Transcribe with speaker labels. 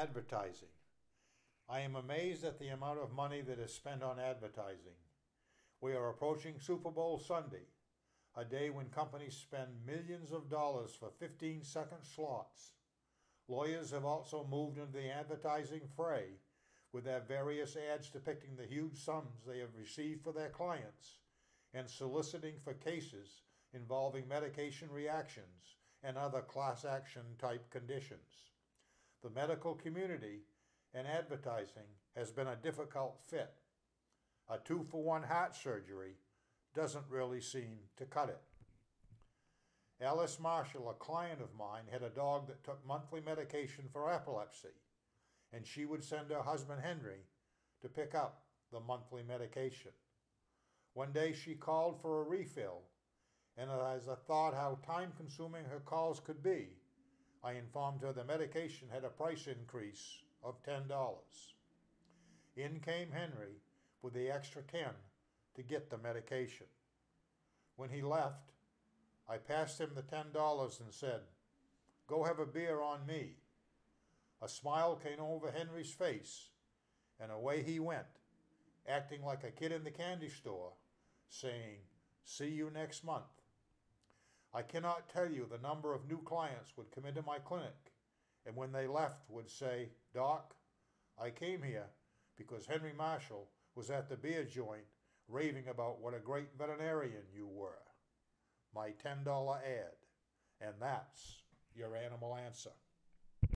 Speaker 1: Advertising. I am amazed at the amount of money that is spent on advertising. We are approaching Super Bowl Sunday, a day when companies spend millions of dollars for 15 second slots. Lawyers have also moved into the advertising fray with their various ads depicting the huge sums they have received for their clients and soliciting for cases involving medication reactions and other class action type conditions. The medical community and advertising has been a difficult fit. A two for one heart surgery doesn't really seem to cut it. Alice Marshall, a client of mine, had a dog that took monthly medication for epilepsy, and she would send her husband Henry to pick up the monthly medication. One day she called for a refill, and as I thought how time consuming her calls could be, I informed her the medication had a price increase of $10. In came Henry with the extra 10 to get the medication. When he left, I passed him the $10 and said, Go have a beer on me. A smile came over Henry's face, and away he went, acting like a kid in the candy store, saying, See you next month. I cannot tell you the number of new clients would come into my clinic and when they left would say, Doc, I came here because Henry Marshall was at the beer joint raving about what a great veterinarian you were. My $10 ad. And that's your animal answer.